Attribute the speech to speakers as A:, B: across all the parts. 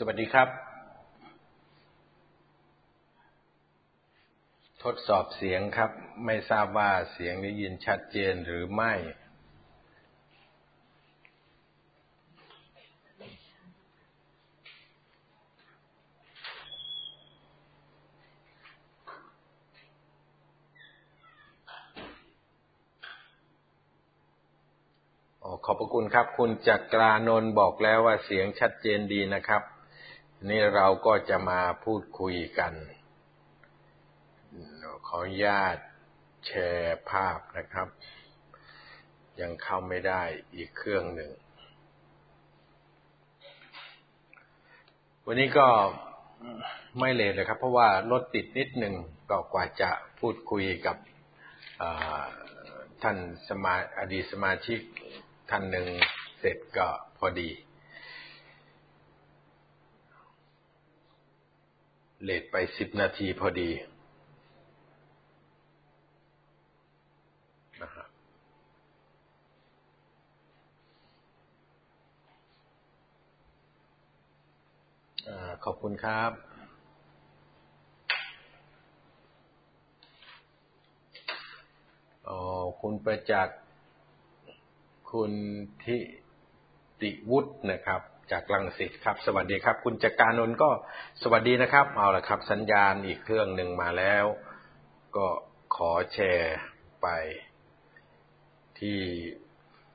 A: สวัสดีครับ ทดสอบเสียงครับ ไม่ทราบว่าเสียงได้ยินชัดเจนหรือไม่ ขอบพระคุณครับ คุณจักรานนท์บอกแล้วว่าเสียงชัดเจนดีนะครับ นี่เราก็จะมาพูดคุยกัน ขออนุญาตแชร์ภาพนะครับ ยังเข้าไม่ได้อีกเครื่องหนึ่ง วันนี้ก็ไม่เลทเลยครับ เพราะว่ารถติดนิดหนึ่งก็กว่าจะพูดคุยกับท่านสมาอดีตสมาชิกท่านหนึ่งเสร็จก็พอดี เลทไปสิบนาทีพอดีนะฮะขอบคุณครับคุณประจักษ์ คุณทิติวุฒินะครับ จากลังสิตครับ สวัสดีครับ คุณจักรานนท์ก็สวัสดีนะครับ เอาละครับ สัญญาณอีกเครื่องหนึ่งมาแล้ว ก็ขอแชร์ไปที่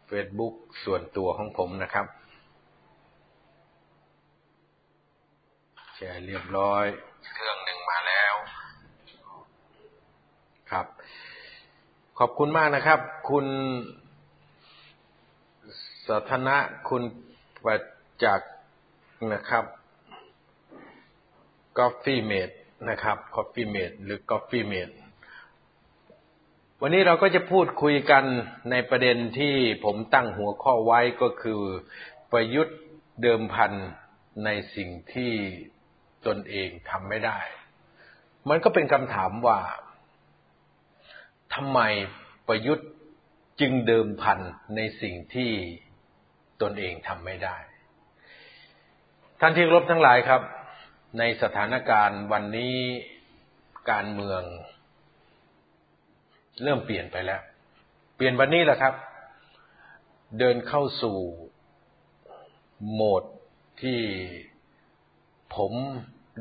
A: Facebook ส่วนตัวของผมนะครับ แชร์เรียบร้อย เครื่องหนึ่งมาแล้ว ครับ ขอบคุณมากนะครับ คุณสัทนะคุณประ จักนะครับ Coffee Mate นะครับ Coffee Mate หรือ Coffee Mate วันนี้เราก็จะพูดคุยกันในประเด็นที่ผมตั้งหัวข้อไว้ก็คือประยุทธ์เดิมพันในสิ่งที่ตนเองทำไม่ได้ มันก็เป็นคำถามว่าทำไมประยุทธ์จึงเดิมพันในสิ่งที่ตนเองทำไม่ได้ ท่านที่รบทั้งหลายครับ ในสถานการณ์วันนี้การเมือง เริ่มเปลี่ยนไปแล้ว เปลี่ยนวันนี้แหละครับ เดินเข้าสู่โหมดที่ผม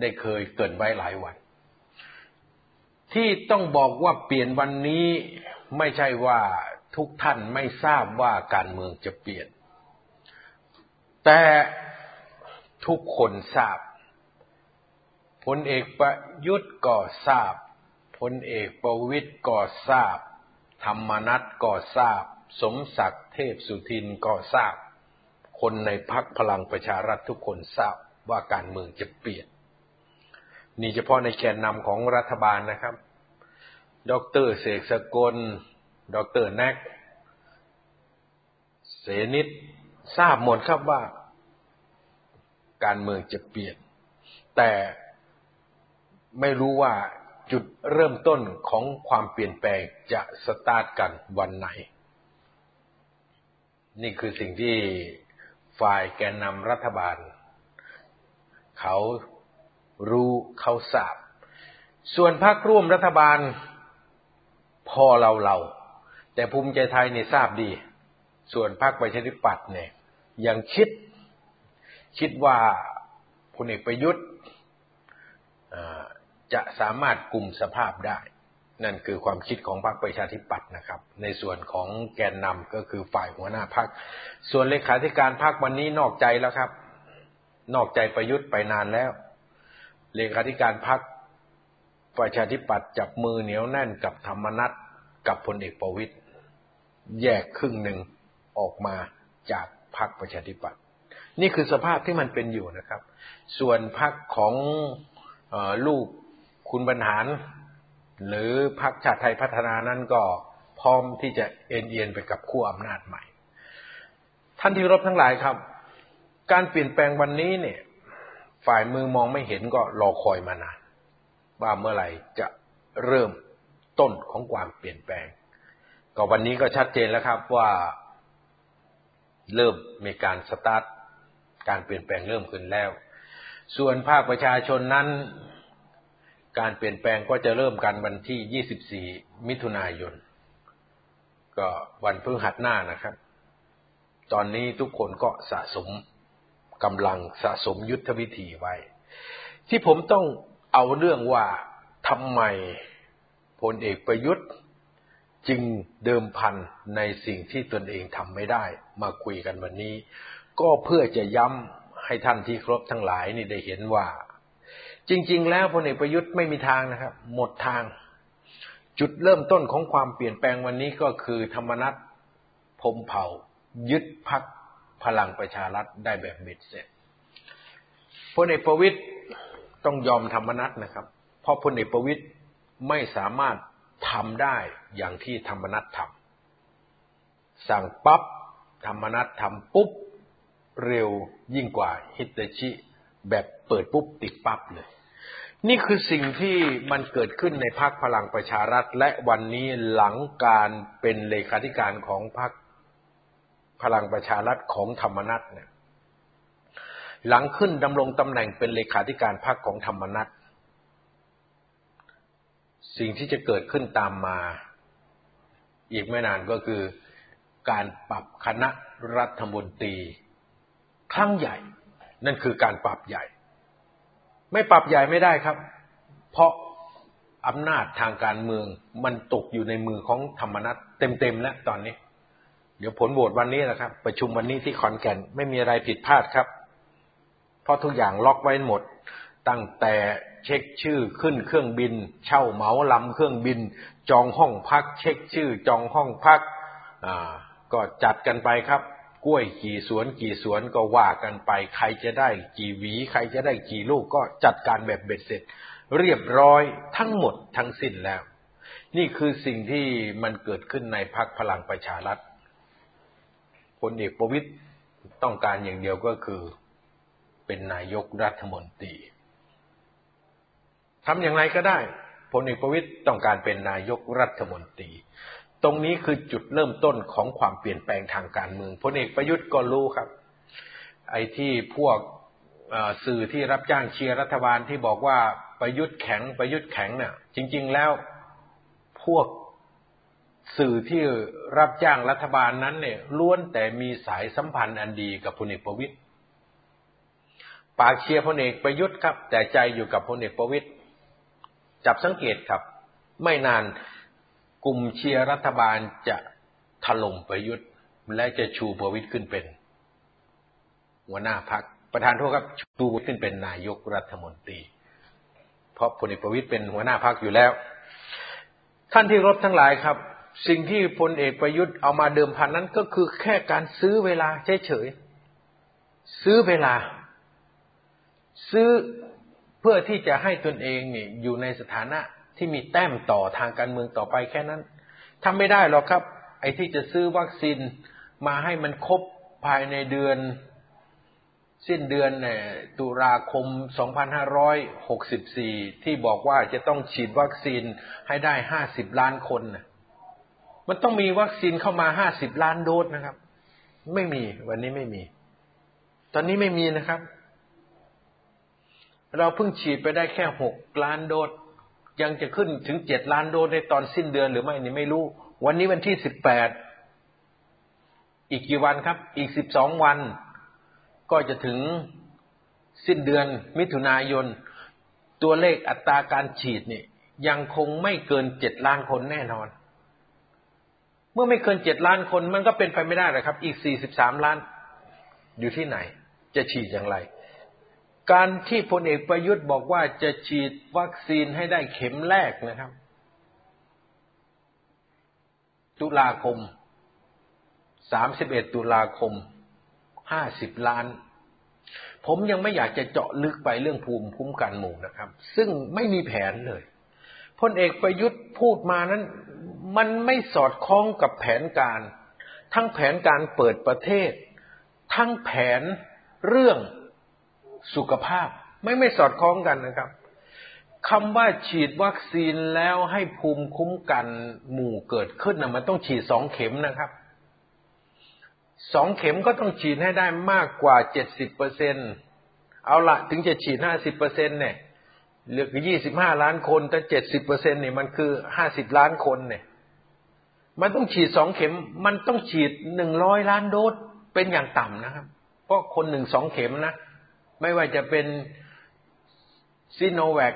A: ได้เคยเกินไว้หลายวัน ที่ต้องบอกว่าเปลี่ยนวันนี้ไม่ใช่ว่าทุกท่านไม่ทราบว่าการเมืองจะเปลี่ยน แต่ ทุกคนทราบพลเอกประยุทธ์ก็ทราบพลเอกประวิตยก็ทราบ ธรรมนัตก็ทราบ สมศักดิ์เทพสุทินก็ทราบ คนในพักพลังประชารัฐทุกคนทราบว่าการเมืองจะเปลี่ยน นี่เฉพาะในแกนนำของรัฐบาลนะครับ ดรเสกสกล ดรแนกเสนิตทราบหมดครับว่า การเมืองจะเปลี่ยน แต่ไม่รู้ว่าจุดเริ่มต้นของความเปลี่ยนแปลงจะสตาร์ทกันวันไหน นี่คือสิ่งที่ฝ่ายแกนนำรัฐบาล เขารู้เขาทราบ ส่วนพรรคร่วมรัฐบาลพอเราเรา แต่ภูมิใจไทยเนี่ยทราบดี ส่วนพรรคประชาธิปัตย์เนี่ยยังคิด คิดว่าพลเอกประยุทธ์จะสามารถกลุ่มสภาพได้ นั่นคือความคิดของพรรคประชาธิปัตย์นะครับ ในส่วนของแกนนำก็คือฝ่ายหัวหน้าพรรคส่วนเลขาธิการพรรควันนี้นอกใจแล้วครับ นอกใจประยุทธ์ไปนานแล้ว เลขาธิการพรรคประชาธิปัตย์จับมือเหนียวแน่นกับธรรมนัตกับพลเอกประวิตยแยกครึ่งหนึ่งออกมาจากพรรคประชาธิปัตย์ นี่คือสภาพที่มันเป็นอยู่นะครับ ส่วนพรรคของอลูกคุณบรรหาร หรือพรรคชาติไทยพัฒนานั้นก็พร้อมที่จะเอ็นเอียนไปกับขั้วอำนาจใหม่ ท่านที่รบทั้งหลายครับ การเปลี่ยนแปลงวันนี้เนี่ย ฝ่ายมือมองไม่เห็นก็รอคอยมานานว่าเมื่อไหร่จะเริ่มต้นของความเปลี่ยนแปลง ก็วันนี้ก็ชัดเจนแล้วครับว่าเริ่มมีการสตาร์ท การเปลี่ยนแปลงเริ่มขึ้นแล้ว ส่วนภาคประชาชนนั้น การเปลี่ยนแปลงก็จะเริ่มกันวันที่ 24 มิถุนายน ก็วันพฤหัสหน้านะครับ ตอนนี้ทุกคนก็สะสมกำลังสะสมยุทธวิธีไว้ ที่ผมต้องเอาเรื่องว่าทำไมพลเอกประยุทธ์จึงเดิมพันในสิ่งที่ตนเองทำไม่ได้ มาคุยกันวันนี้ ก็เพื่อจะย้ำให้ท่านที่ครบทั้งหลายนี่ได้เห็นว่า จริง ๆ แล้วพลเอกประยุทธ์ไม่มีทางนะครับ หมดทาง จุดเริ่มต้นของความเปลี่ยนแปลงวันนี้ก็คือธรรมนัตพมเผ่า ยึดพักพลังประชารัฐได้แบบเบ็ดเสร็จพลเอกประวิตยต้องยอมธรรมนัตนะครับ เพราะพลเอกประวิตยไม่สามารถทำได้อย่างที่ธรรมนัตทำสั่งปับ๊บธรรมนัตทำปุ๊บ เร็วยิ่งกว่าฮิตชิ แบบเปิดปุ๊บติดปั๊บเลย นี่คือสิ่งที่มันเกิดขึ้นในพรรคพลังประชารัฐ และวันนี้หลังการเป็นเลขาธิการของพรรคพลังประชารัฐของธรรมนัตเนี่ยหลังขึ้นดำรงตำแหน่งเป็นเลขาธิการพรรคของธรรมนัตสิ่งที่จะเกิดขึ้นตามมา อีกไม่นานก็คือการปรับคณะรัฐมนตรี ครั้งใหญ่ นั่นคือการปรับใหญ่ ไม่ปรับใหญ่ไม่ได้ครับ เพราะอำนาจทางการเมืองมันตกอยู่ในมือของธรรมนัตเต็มๆแล้วตอนนี้ เดี๋ยวผลโหวตวันนี้นะครับ ประชุมวันนี้ที่ขอนแก่นไม่มีอะไรผิดพลาดครับ เพราะทุกอย่างล็อกไว้หมด ตั้งแต่เช็คชื่อขึ้นเครื่องบิน เช่าเหมาลำเครื่องบิน จองห้องพัก เช็คชื่อ จองห้องพัก อ่า ก็จัดกันไปครับ กล้วยกี่สวนกี่สวนก็ว่ากันไป ใครจะได้กี่หวี ใครจะได้กี่ลูกก็จัดการแบบเบ็ดเสร็จ เรียบร้อยทั้งหมดทั้งสิ้นแล้ว นี่คือสิ่งที่มันเกิดขึ้นในพักพลังประชารัฐพลเอกประวิตยต้องการอย่างเดียวก็คือ เป็นนายกรัฐมนตรีทำอย่างไรก็ได้พลเอกประวิตยต้องการเป็นนายกรัฐมนตรี ตรงนี้คือจุดเริ่มต้นของความเปลี่ยนแปลงทางการเมืองพลเอกประยุทธ์ก็รู้ครับ ไอ้ที่พวกสื่อที่รับจ้างเชียร์รัฐบาลที่บอกว่าประยุทธ์แข็งประยุทธ์แข็งเนี่ยจริง ๆแล้วพวกสื่อที่รับจ้างรัฐบาลนั้นเนี่ยล้วนแต่มีสายสัมพันธ์อันดีกับพลเอกประวิตยปากเชียร์พลเอกประยุทธ์ครับ แต่ใจอยู่กับพลเอกประวิตยจับสังเกตครับ ไม่นาน กลุ่มเชียร์รัฐบาลจะถล่มประยุทธ์และจะชูประวิตย์ขึ้นเป็น หัวหน้าพักประธานโทษครับชูขึ้นเป็นนายกรัฐมนตรี เพราะพลเอกประวิตยเป็นหัวหน้าพักอยู่แล้ว ท่านที่รบทั้งหลายครับ สิ่งที่พลเอกประยุทธ์เอามาเดิมพันนั้นก็คือแค่การซื้อเวลาเฉยๆซื้อเวลา ซื้อเพื่อที่จะให้ตนเองเนี่ยอยู่ในสถานะ ที่มีแต้มต่อทางการเมืองต่อไปแค่นั้นทำไม่ได้หรอกครับ ไอ้ที่จะซื้อวัคซีนมาให้มันครบภายในเดือน สิ้นเดือนเนี่ยตุลาคม 2564 ที่บอกว่าจะต้องฉีดวัคซีนให้ได้ 50 ล้านคนนะมันต้องมีวัคซีนเข้ามา 50 ล้านโดสนะครับ ไม่มีวันนี้ไม่มี ตอนนี้ไม่มีนะครับ เราเพิ่งฉีดไปได้แค่หกล้านโดส ยังจะขึ้นถึงเจ็ดล้านโดสในตอนสิ้นเดือนหรือไม่นี่ไม่รู้ วันนี้วันที่สิบแปดอีกกี่วันครับ อีกสิบสองวัน ก็จะถึงสิ้นเดือนมิถุนายน ตัวเลขอัตราการฉีดนี่ยังคงไม่เกินเจ็ดล้านคนแน่นอน เมื่อไม่เกินเจ็ดล้านคนมันก็เป็นไปไม่ได้เลยครับ อีกสี่สิบสามล้านอยู่ที่ไหน จะฉีดอย่างไร การที่พลเอกประยุทธ์บอกว่าจะฉีดวัคซีนให้ได้เข็มแรกนะครับ ตุลาคม 31 ตุลาคม 50 ล้าน ผมยังไม่อยากจะเจาะลึกไปเรื่องภูมิคุ้มกันหมู่นะครับ ซึ่งไม่มีแผนเลยพลเอกประยุทธ์พูดมานั้น มันไม่สอดคล้องกับแผนการ ทั้งแผนการเปิดประเทศ ทั้งแผนเรื่อง สุขภาพ ไม่ไม่สอดคล้องกันนะครับคำว่าฉีดวัคซีนแล้วให้ภูมิคุ้มกันหมู่เกิดขึ้นนะมันต้องฉีดสองเข็มนะครับสองเข็มก็ต้องฉีดให้ได้มากกว่าเจ็ดสิบเปอร์เซ็นเอาละถึงจะฉีดห้าสิบเปอร์เซ็นเนี่ยเหลือยี่สิบห้าล้านคนแต่เจ็ดสิบเปอร์เซ็นเนี่ยมันคือห้าสิบล้านคนเนี่ย มันต้องฉีดสองเข็ม มันต้องฉีดหนึ่งร้อยล้านโดสเป็นอย่างต่ำนะครับ เพราะคนหนึ่งสองเข็มนะ ไม่ว่าจะเป็นซีโนแวค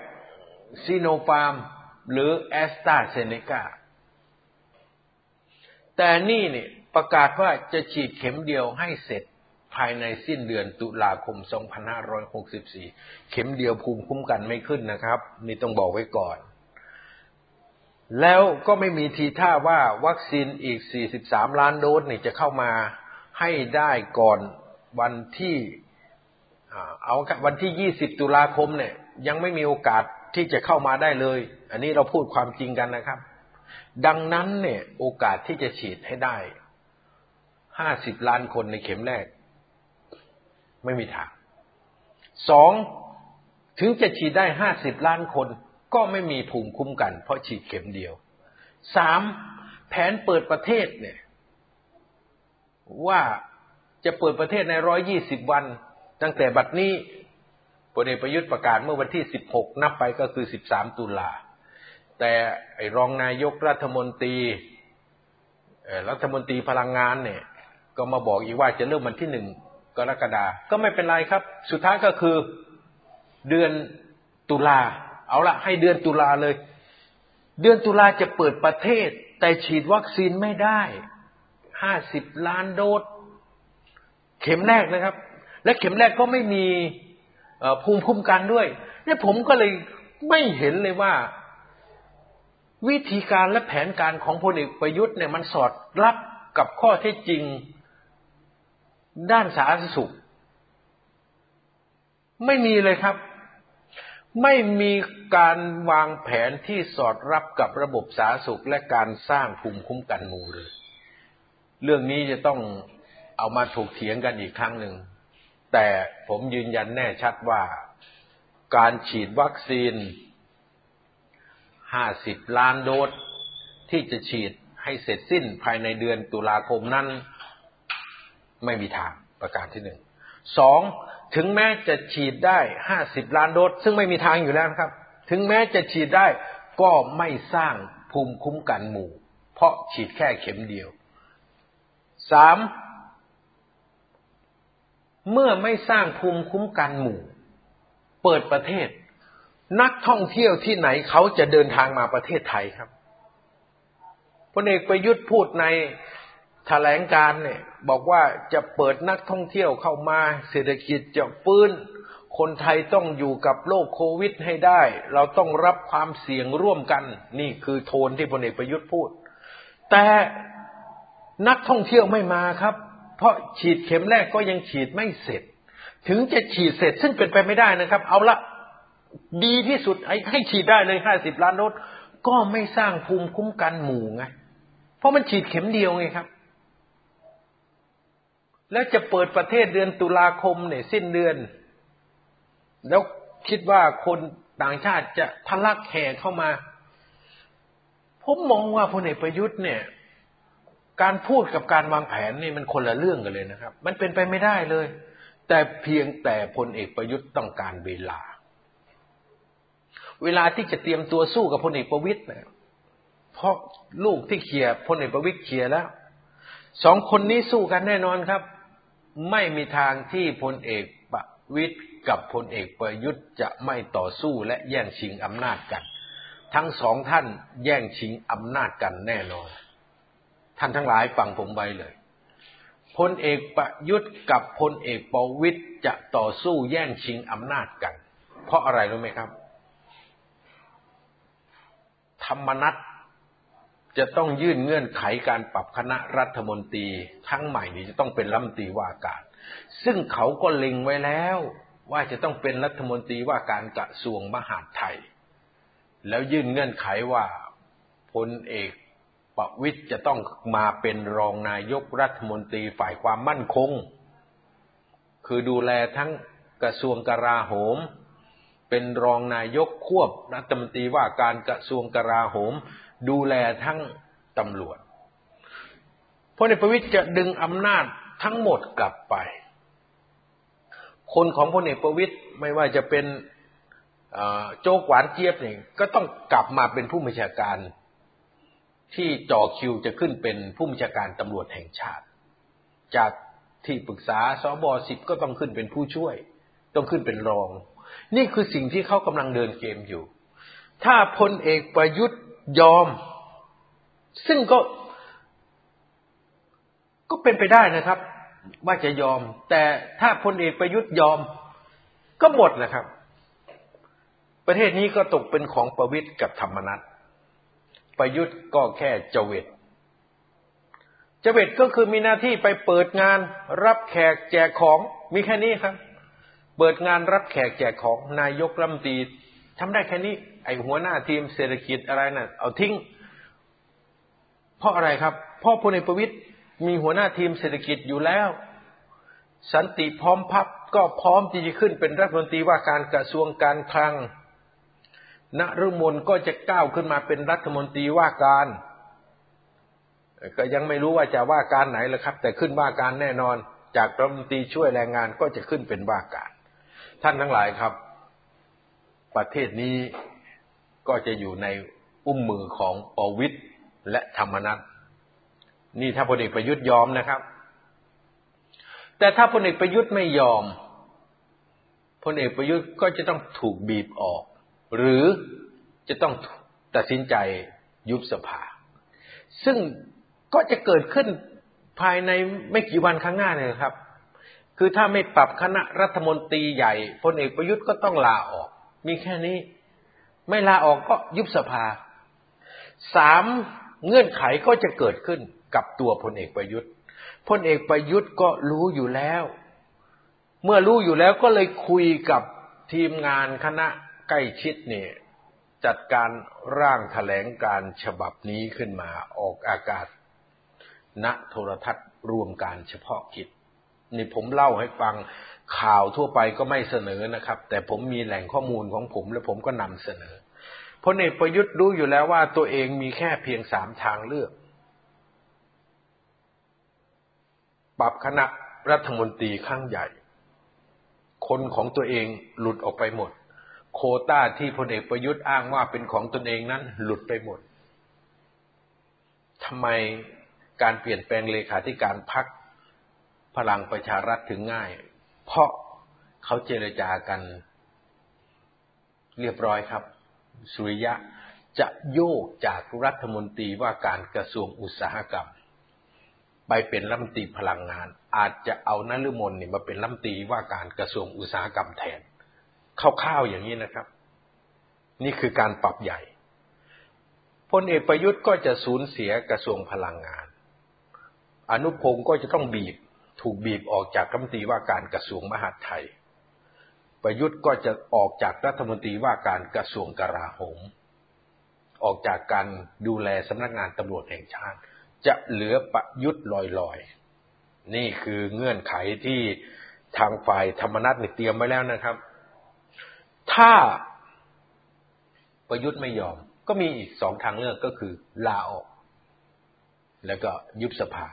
A: ซีโนฟาร์ม หรือแอสตราเซเนกาแต่นี่เนี่ยประกาศว่าจะฉีดเข็มเดียวให้เสร็จภายในสิ้นเดือนตุลาคม 2564 เข็มเดียวภูมิคุ้มกันไม่ขึ้นนะครับ นี่ต้องบอกไว้ก่อน แล้วก็ไม่มีทีท่าว่าวัคซีนอีก 43 ล้านโดสนี่จะเข้ามาให้ได้ก่อนวันที่ เอาวันที่20ตุลาคมเนี่ย ยังไม่มีโอกาสที่จะเข้ามาได้เลย อันนี้เราพูดความจริงกันนะครับ ดังนั้นเนี่ย โอกาสที่จะฉีดให้ได้50ล้านคนในเข็มแรก ไม่มีทางสองถึงจะฉีดได้50ล้านคน ก็ไม่มีภูมิคุ้มกัน เพราะฉีดเข็มเดียวสามแผนเปิดประเทศเนี่ย ว่าจะเปิดประเทศในร้อยยี่สิบวัน ตั้งแต่บัดนี้พลเอกประยุทธ์ประกาศเมื่อวันที่ 16 นับไปก็คือ 13 ตุลา แต่ไอ้รองนายกรัฐมนตรีรัฐมนตรีพลังงานเนี่ย ก็มาบอกอีกว่าจะเริ่มวันที่หนึ่งกรกฎาก็ไม่เป็นไรครับ สุดท้ายก็คือเดือนตุลา เอาละให้เดือนตุลาเลย เดือนตุลาจะเปิดประเทศ แต่ฉีดวัคซีนไม่ได้ ห้าสิบล้านโดส เข็มแรกนะครับ และเข็มแรกก็ไม่มีภูมิคุ้มกันด้วยเนี่ยผมก็เลยไม่เห็นเลยว่า วิธีการและแผนการของพลเอกประยุทธ์เนี่ยมันสอดรับกับข้อเท็จจริงด้านสาธารณสุข ไม่มีเลยครับ ไม่มีการวางแผนที่สอดรับกับระบบสาธารณสุขและการสร้างภูมิคุ้มกันหมู่เลย เรื่องนี้จะต้องเอามาถกเถียงกันอีกครั้งหนึ่ง แต่ผมยืนยันแน่ชัดว่าการฉีดวัคซีน 50 ล้านโดสที่จะฉีดให้เสร็จสิ้นภายในเดือนตุลาคมนั้น ไม่มีทางประการที่หนึ่งสองถึงแม้จะฉีดได้ 50 ล้านโดสซึ่งไม่มีทางอยู่แล้วครับ ถึงแม้จะฉีดได้ก็ไม่สร้างภูมิคุ้มกันหมู่ เพราะฉีดแค่เข็มเดียวสาม เมื่อไม่สร้างภูมิคุ้มกันหมู่ เปิดประเทศ นักท่องเที่ยวที่ไหนเขาจะเดินทางมาประเทศไทยครับพลเอกประยุทธ์พูดในแถลงการเนี่ย บอกว่าจะเปิดนักท่องเที่ยวเข้ามา เศรษฐกิจจะฟื้น คนไทยต้องอยู่กับโรคโควิดให้ได้ เราต้องรับความเสี่ยงร่วมกัน นี่คือโทนที่พลเอกประยุทธ์พูด แต่นักท่องเที่ยวไม่มาครับ เพราะฉีดเข็มแรกก็ยังฉีดไม่เสร็จ ถึงจะฉีดเสร็จซึ่งเป็นไปไม่ได้นะครับ เอาละดีที่สุดให้ฉีดได้เลยห้าสิบล้านโดสก็ไม่สร้างภูมิคุ้มกันหมู่ไง เพราะมันฉีดเข็มเดียวไงครับ แล้วจะเปิดประเทศเดือนตุลาคมเนี่ยสิ้นเดือน แล้วคิดว่าคนต่างชาติจะทะลักแห่เข้ามา ผมมองว่าพลเอกประยุทธ์เนี่ย การพูดกับการวางแผนนี่มันคนละเรื่องกันเลยนะครับ มันเป็นไปไม่ได้เลย แต่เพียงแต่พลเอกประยุทธ์ต้องการเวลา เวลาที่จะเตรียมตัวสู้กับพลเอกประวิตยนะเพราะลูกที่เขียพลเอกประวิตยเขียแล้วสองคนนี้สู้กันแน่นอนครับ ไม่มีทางที่พลเอกประวิตยกับพลเอกประยุทธ์จะไม่ต่อสู้และแย่งชิงอำนาจกัน ทั้งสองท่านแย่งชิงอำนาจกันแน่นอน ท่านทั้งหลายฟังผมไว้เลยพลเอกประยุทธ์กับพลเอกประวิตยจะต่อสู้แย่งชิงอำนาจกัน เพราะอะไรรู้ไหมครับ ธรรมนัตจะต้องยื่นเงื่อนไขการปรับคณะรัฐมนตรีทั้งใหม่นี้จะต้องเป็นรัฐมนตรีว่าการ ซึ่งเขาก็เล็งไว้แล้วว่าจะต้องเป็นรัฐมนตรีว่าการกระทรวงมหาดไทย แล้วยื่นเงื่อนไขว่าพลเอก ประวิตยจะต้องมาเป็นรองนายกรัฐมนตรีฝ่ายความมั่นคง คือดูแลทั้งกระทรวงกลาโหม เป็นรองนายกควบรัฐมนตรีว่าการกระทรวงกลาโหม ดูแลทั้งตำรวจพลเอกประวิตยจะดึงอำนาจทั้งหมดกลับไป คนของพลเอกประวิตยไม่ว่าจะเป็นโจ๊กหวานเจี๊ยบเนี่ยก็ต้องกลับมาเป็นผู้บัญชาการ ที่จ่อคิวจะขึ้นเป็นผู้บัญชาการตำรวจแห่งชาติ จากที่ปรึกษาสบสิบก็ต้องขึ้นเป็นผู้ช่วย ต้องขึ้นเป็นรอง นี่คือสิ่งที่เขากำลังเดินเกมอยู่ ถ้าพลเอกประยุทธ์ยอม ซึ่งก็ก็เป็นไปได้นะครับ ว่าจะยอม แต่ถ้าพลเอกประยุทธ์ยอม ก็หมดนะครับ ประเทศนี้ก็ตกเป็นของประวิทย์กับธรรมนัต ประยุทธ์ก็แค่เจวิตเจวิตก็คือมีหน้าที่ไปเปิดงานรับแขกแจกของมีแค่นี้ครับ เปิดงานรับแขกแจกของนายกรัมตีทำได้แค่นี้ ไอหัวหน้าทีมเศรษฐกิจอะไรนะ่ะ เอาทิ้ง เพราะอะไรครับ เพราะพลเอกประวิตยมีหัวหน้าทีมเศรษฐกิจอยู่แล้ว สันติพร้อมพับก็พร้อมที่จะขึ้นเป็นรัฐมนตรีว่าการกระทรวงการคลัง นฤมลก็จะก้าวขึ้นมาเป็นรัฐมนตรีว่าการ ก็ยังไม่รู้ว่าจะว่าการไหนละครับ แต่ขึ้นว่าการแน่นอน จากรัฐมนตรีช่วยแรงงานก็จะขึ้นเป็นว่าการ ท่านทั้งหลายครับ ประเทศนี้ก็จะอยู่ในอุ้มมือของปวิทย์และธรรมนัตนี่ถ้าพลเอกประยุทธ์ยอมนะครับ แต่ถ้าพลเอกประยุทธ์ไม่ยอมพลเอกประยุทธ์ก็จะต้องถูกบีบออก หรือจะต้องตัดสินใจยุบสภา ซึ่งก็จะเกิดขึ้นภายในไม่กี่วันข้างหน้าเนี่ยครับ คือถ้าไม่ปรับคณะรัฐมนตรีใหญ่พลเอกประยุทธ์ก็ต้องลาออก มีแค่นี้ ไม่ลาออกก็ยุบสภาสามเงื่อนไขก็จะเกิดขึ้นกับตัวพลเอกประยุทธ์พลเอกประยุทธ์ก็รู้อยู่แล้ว เมื่อรู้อยู่แล้วก็เลยคุยกับทีมงานคณะ ใกล้ชิดเนี่ยจัดการร่างแถลงการฉบับนี้ขึ้นมาออกอากาศ ณโทรทัศน์รวมการเฉพาะกิจ นี่ผมเล่าให้ฟังข่าวทั่วไปก็ไม่เสนอนะครับ แต่ผมมีแหล่งข้อมูลของผมและผมก็นำเสนอพลเอกประยุทธ์รู้อยู่แล้วว่าตัวเองมีแค่เพียงสามทางเลือก ปรับคณะรัฐมนตรีข้างใหญ่ คนของตัวเองหลุดออกไปหมด โคต้าที่พลเอกประยุทธ์อ้างว่าเป็นของตนเองนั้น หลุดไปหมดทำไมการเปลี่ยนแปลงเลขาธิการพักพลังประชารัฐถึงง่าย เพราะเขาเจรจากัน เรียบร้อยครับ สุริยะจะโยกจากรัฐมนตรีว่าการกระทรวงอุตสาหกรรม ไปเป็นรัฐมนตรีพลังงาน อาจจะเอานฤมลนี่มาเป็นรัฐมนตรีว่าการกระทรวงอุตสาหกรรมแทน คร่าวๆอย่างนี้นะครับ นี่คือการปรับใหญ่พลเอกประยุทธ์ก็จะสูญเสียกระทรวงพลังงาน อนุพงศ์ก็จะต้องบีบ ถูกบีบออกจากรัฐมนตรีว่าการกระทรวงมหาดไทย ประยุทธ์ก็จะออกจากรัฐมนตรีว่าการกระทรวงกลาโหม ออกจากการดูแลสำนักงานตำรวจแห่งชาติ จะเหลือประยุทธ์ลอยๆ นี่คือเงื่อนไขที่ทางฝ่ายธรรมนัตเตรียมไว้แล้วนะครับ ถ้าประยุทธ์ไม่ยอม ก็มีอีกสองทางเลือกก็คือ ลาออก แล้วก็ยุบสภา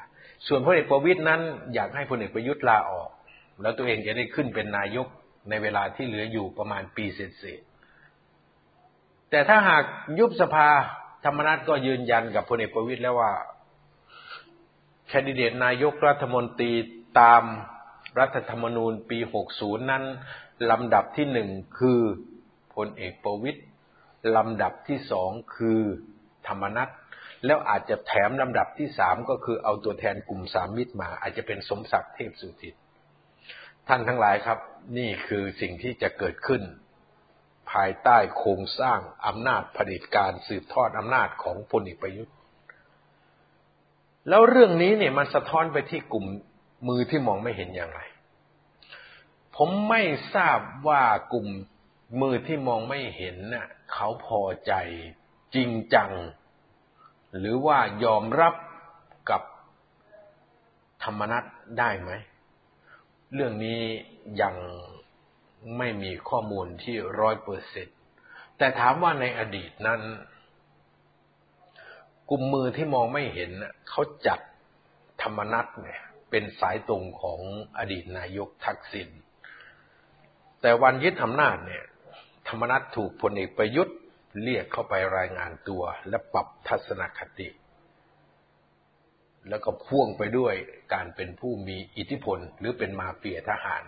A: ส่วนพลเอกประวิตยนั้น อยากให้พลเอกประยุทธ์ลาออก แล้วตัวเองจะได้ขึ้นเป็นนายกในเวลาที่เหลืออยู่ประมาณปีเศษแต่ถ้าหากยุบสภาธรรมนัฐก็ยืนยันกับพลเอกประวิตยแล้วว่า แคนดิเดตนายกรัฐมนตรีตาม รัฐธรรมนูญปี 60 นั้น ลำดับที่หนึ่งคือพลเอกประวิตยลำดับที่สองคือธรรมนัตแล้วอาจจะแถมลำดับที่สามก็คือเอาตัวแทนกลุ่มสามมิตรมา อาจจะเป็นสมศักดิ์เทพสุทิตท่านทั้งหลายครับ นี่คือสิ่งที่จะเกิดขึ้น ภายใต้โครงสร้างอำนาจผลิตการสืบทอดอำนาจของพลเอกประยุทธ์ แล้วเรื่องนี้เนี่ยมันสะท้อนไปที่กลุ่ม มือที่มองไม่เห็นอย่างไร ผมไม่ทราบว่ากลุ่มมือที่มองไม่เห็นน่ะเขาพอใจจริงจัง หรือว่ายอมรับกับธรรมนัตได้ไหม เรื่องนี้ยังไม่มีข้อมูลที่ร้อยเปอร์เซ็นต์แต่ถามว่าในอดีตนั้น กลุ่มมือที่มองไม่เห็นเขาจัดธรรมนัตเนี่ย เป็นสายตรงของอดีตนายกทักษิณแต่วันยึดอำนาจเนี่ย ธรรมนัตถูกพลเอกประยุทธ์เรียกเข้าไปรายงานตัว และปรับทัศนคติ แล้วก็พ่วงไปด้วยการเป็นผู้มีอิทธิพลหรือเป็นมาเฟียทหาร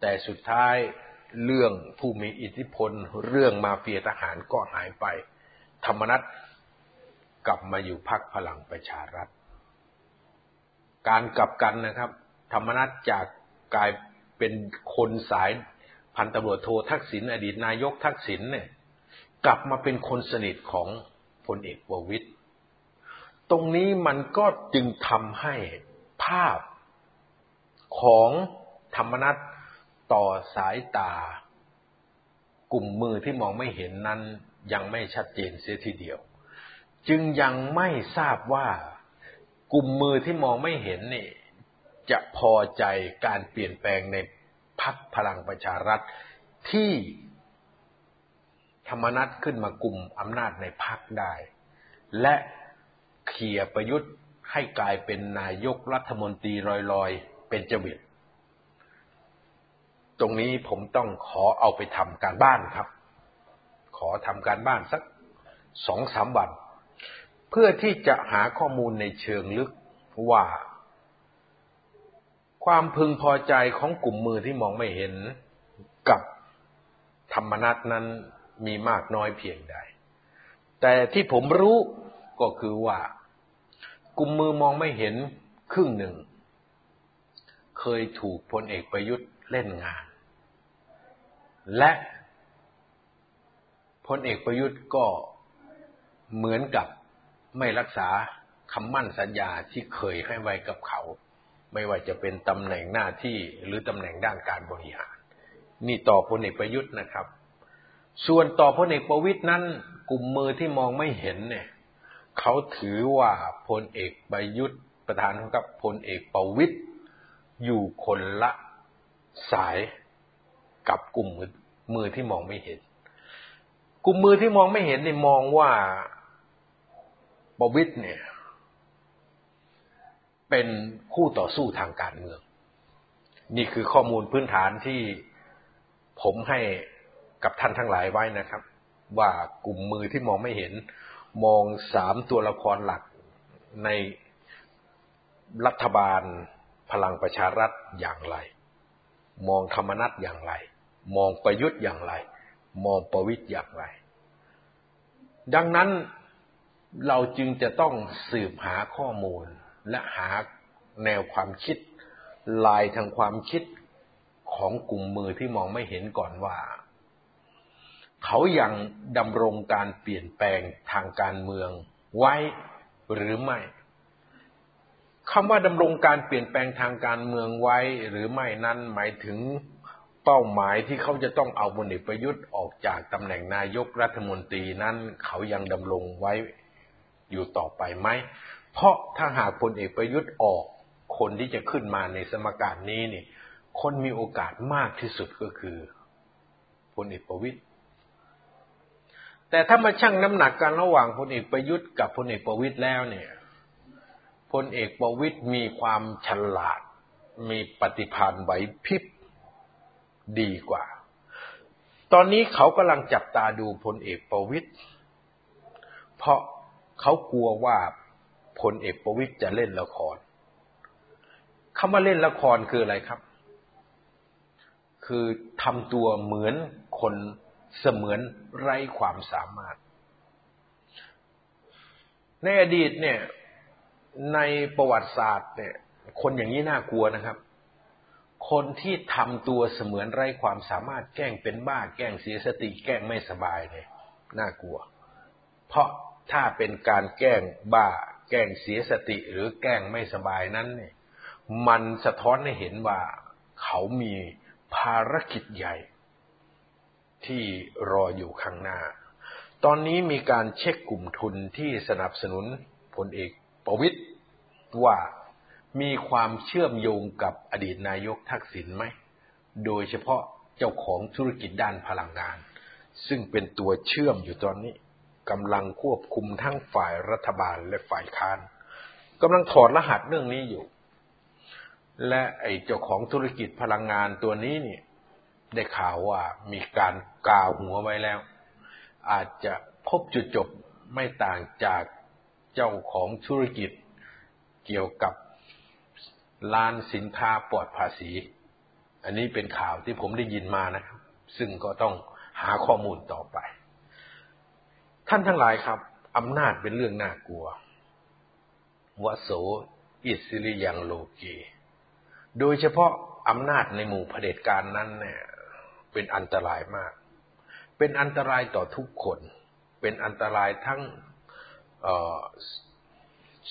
A: แต่สุดท้ายเรื่องผู้มีอิทธิพล เรื่องมาเฟียทหารก็หายไป ธรรมนัตกลับมาอยู่พักพลังประชารัฐ การกลับกันนะครับ ธรรมนัตจากกลายเป็นคนสายพันตำรวจโททักษิณอดีตนายกทักษิณเนี่ย กลับมาเป็นคนสนิทของพลเอกประวิตยตรงนี้มันก็จึงทำให้ภาพของธรรมนัตต่อสายตา กลุ่มมือที่มองไม่เห็นนั้นยังไม่ชัดเจนเสียทีเดียว จึงยังไม่ทราบว่า กลุ่มมือที่มองไม่เห็นนี่ จะพอใจการเปลี่ยนแปลงในพักพลังประชารัฐที่ธรรมนัตขึ้นมากลุ่มอำนาจในพักได้ และเขี่ยประยุทธ์ให้กลายเป็นนายกรัฐมนตรีลอยๆ เป็นจวิตตรงนี้ผมต้องขอเอาไปทำการบ้านครับ ขอทำการบ้านสักสองสามวัน เพื่อที่จะหาข้อมูลในเชิงลึกว่า ความพึงพอใจของกลุ่มมือที่มองไม่เห็นกับธรรมนัตนั้นมีมากน้อยเพียงใด แต่ที่ผมรู้ก็คือว่า กลุ่มมือมองไม่เห็นครึ่งหนึ่ง เคยถูกพลเอกประยุทธ์เล่นงาน และพลเอกประยุทธ์ก็เหมือนกับ ไม่รักษาคำมั่นสัญญาที่เคยให้ไว้กับเขา ไม่ว่าจะเป็นตำแหน่งหน้าที่หรือตำแหน่งด้านการบริหาร นี่ต่อพลเอกประยุทธ์นะครับ ส่วนต่อพลเอกประวิตยนั้น กลุ่มมือที่มองไม่เห็นเนี่ยเขาถือว่าพลเอกประยุทธ์ประธานกับพลเอกประวิตยอยู่คนละสายกับกลุ่มมือมือที่มองไม่เห็น กลุ่มมือที่มองไม่เห็นเนี่ยมองว่า ประวิตยเนี่ย เป็นคู่ต่อสู้ทางการเมือง นี่คือข้อมูลพื้นฐานที่ผมให้กับท่านทั้งหลายไว้นะครับ ว่ากลุ่มมือที่มองไม่เห็น มองสามตัวละครหลักในรัฐบาลพลังประชารัฐอย่างไร มองธรรมนัตอย่างไร มองประยุทธ์อย่างไร มองประวิทย์อย่างไร ดังนั้น เราจึงจะต้องสืบหาข้อมูล และหาแนวความคิด ลายทางความคิดของกลุ่มมือที่มองไม่เห็นก่อนว่า เขายังดำรงการเปลี่ยนแปลงทางการเมืองไว้หรือไม่คำว่าดำรงการเปลี่ยนแปลงทางการเมืองไว้หรือไม่นั้นหมายถึงเป้าหมายที่เขาจะต้องเอาพลเอกประยุทธ์ออกจากตำแหน่งนายกรัฐมนตรีนั้น เขายังดำรงไว้ อยู่ต่อไปไหม เพราะถ้าหากพลเอกประยุทธ์ออก คนที่จะขึ้นมาในสมการนี้นี่คนมีโอกาสมากที่สุดก็คือพลเอกประวิตยแต่ถ้ามาชั่งน้ำหนักกันระหว่างพลเอกประยุทธ์กับพลเอกประวิตยแล้วเนี่ยพลเอกประวิตยมีความฉลาด มีปฏิภาณไหวพริบดีกว่า ตอนนี้เขากำลังจับตาดูพลเอกประวิตยเพราะ เขากลัวว่าพลเอกประวิตยจะเล่นละครคำว่าเล่นละครคืออะไรครับ คือทำตัวเหมือนคนเสมือนไร้ความสามารถ ในอดีตเนี่ย ในประวัติศาสตร์เนี่ย คนอย่างนี้น่ากลัวนะครับ คนที่ทำตัวเสมือนไร้ความสามารถแกล้งเป็นบ้าแกล้งเสียสติแกล้งไม่สบายเนี่ยน่ากลัว เพราะ ถ้าเป็นการแกล้งบ้า แกล้งเสียสติหรือแกล้งไม่สบายนั้นเนี่ยมันสะท้อนให้เห็นว่าเขามีภารกิจใหญ่ ที่รออยู่ข้างหน้า ตอนนี้มีการเช็คกลุ่มทุนที่สนับสนุนพลเอกประวิตยว่ามีความเชื่อมโยงกับอดีตนายกทักษิณไหม โดยเฉพาะเจ้าของธุรกิจด้านพลังงาน ซึ่งเป็นตัวเชื่อมอยู่ตอนนี้ กำลังควบคุมทั้งฝ่ายรัฐบาลและฝ่ายค้านกำลังถอดรหัสเรื่องนี้อยู่ และไอ้เจ้าของธุรกิจพลังงานตัวนี้เนี่ย ได้ข่าวว่ามีการกาวหัวไว้แล้ว อาจจะพบจุดจบไม่ต่างจากเจ้าของธุรกิจเกี่ยวกับร้านสินค้าปลอดภาษี อันนี้เป็นข่าวที่ผมได้ยินมานะครับ ซึ่งก็ต้องหาข้อมูลต่อไป ท่านทั้งหลายครับอำนาจเป็นเรื่องน่ากลัววโสอิสริยังโลกีโดยเฉพาะอำนาจในหมู่เผด็จการนั้นเนี่ยเป็นอันตรายมาก เป็นอันตรายต่อทุกคน เป็นอันตรายทั้ง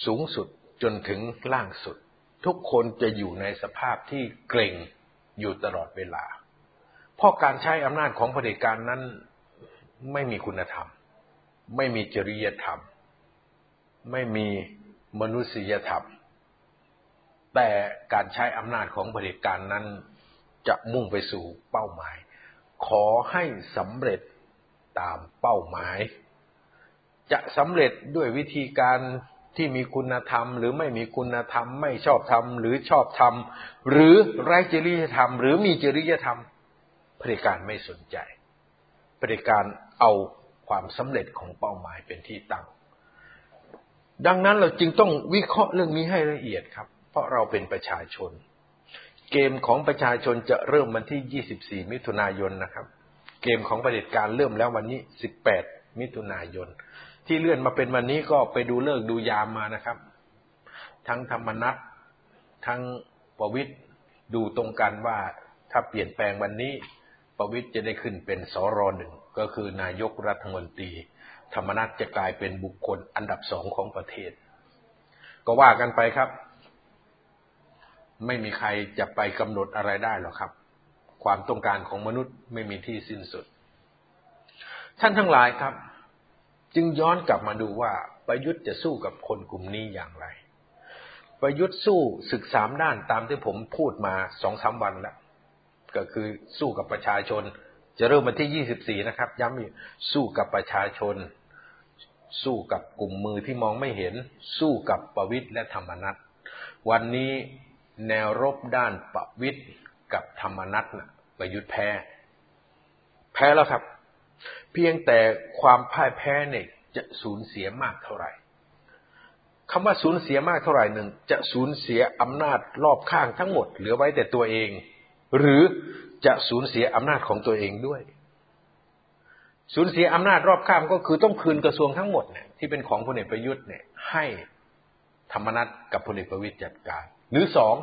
A: สูงสุดจนถึงล่างสุด ทุกคนจะอยู่ในสภาพที่เกรงอยู่ตลอดเวลา เพราะการใช้อำนาจของเผด็จการนั้นไม่มีคุณธรรม ไม่มีจริยธรรม ไม่มีมนุษยธรรม แต่การใช้อำนาจของเผด็จการนั้นจะมุ่งไปสู่เป้าหมาย ขอให้สำเร็จตามเป้าหมาย จะสำเร็จด้วยวิธีการที่มีคุณธรรม หรือไม่มีคุณธรรม ไม่ชอบธรรม หรือชอบธรรม หรือไร้จริยธรรม หรือมีจริยธรรมเผด็จการไม่สนใจเผด็จการเอา ความสำเร็จของเป้าหมายเป็นที่ตั้ง ดังนั้นเราจึงต้องวิเคราะห์เรื่องนี้ให้ละเอียดครับ เพราะเราเป็นประชาชน เกมของประชาชนจะเริ่มวันที่ 24 มิถุนายนนะครับ เกมของประเด็จการเริ่มแล้ววันนี้ 18 มิถุนายน ที่เลื่อนมาเป็นวันนี้ก็ไปดูเลิกดูยามมานะครับ ทั้งธรรมนัตทั้งประวิทย์ดูตรงกันว่าถ้าเปลี่ยนแปลงวันนี้ประวิทย์จะได้ขึ้นเป็นสรหนึ่ง ก็คือนายกรัฐมนตรี ธรรมนัตจะกลายเป็นบุคคลอันดับสองของประเทศ ก็ว่ากันไปครับ ไม่มีใครจะไปกำหนดอะไรได้หรอกครับ ความต้องการของมนุษย์ไม่มีที่สิ้นสุด ท่านทั้งหลายครับ จึงย้อนกลับมาดูว่าประยุทธ์จะสู้กับคนกลุ่มนี้อย่างไร ประยุทธ์สู้ศึกสามด้านตามที่ผมพูดมาสองสาวันแล้ว ก็คือสู้กับประชาชน จะเริ่มวันที่ยี่สิบสี่นะครับ ย้ำอีกสู้กับประชาชน สู้กับกลุ่มมือที่มองไม่เห็น สู้กับประวิทย์และธรรมนัตวันนี้แนวรบด้านประวิทย์กับธรรมนัตนะประยุทธ์แพ้ แพ้แล้วครับ เพียงแต่ความพ่ายแพ้เนี่ยจะสูญเสียมากเท่าไหร่คำว่าสูญเสียมากเท่าไหร่หนึ่งจะสูญเสียอำนาจรอบข้างทั้งหมด เหลือไว้แต่ตัวเอง หรือ จะสูญเสียอำนาจของตัวเองด้วย สูญเสียอำนาจรอบข้างก็คือต้องคืนกระทรวงทั้งหมดเนี่ยที่เป็นของพลเอกประยุทธ์เนี่ย ให้ธรรมนัตกับพลเอกประวิตยจัดการ หรือสอง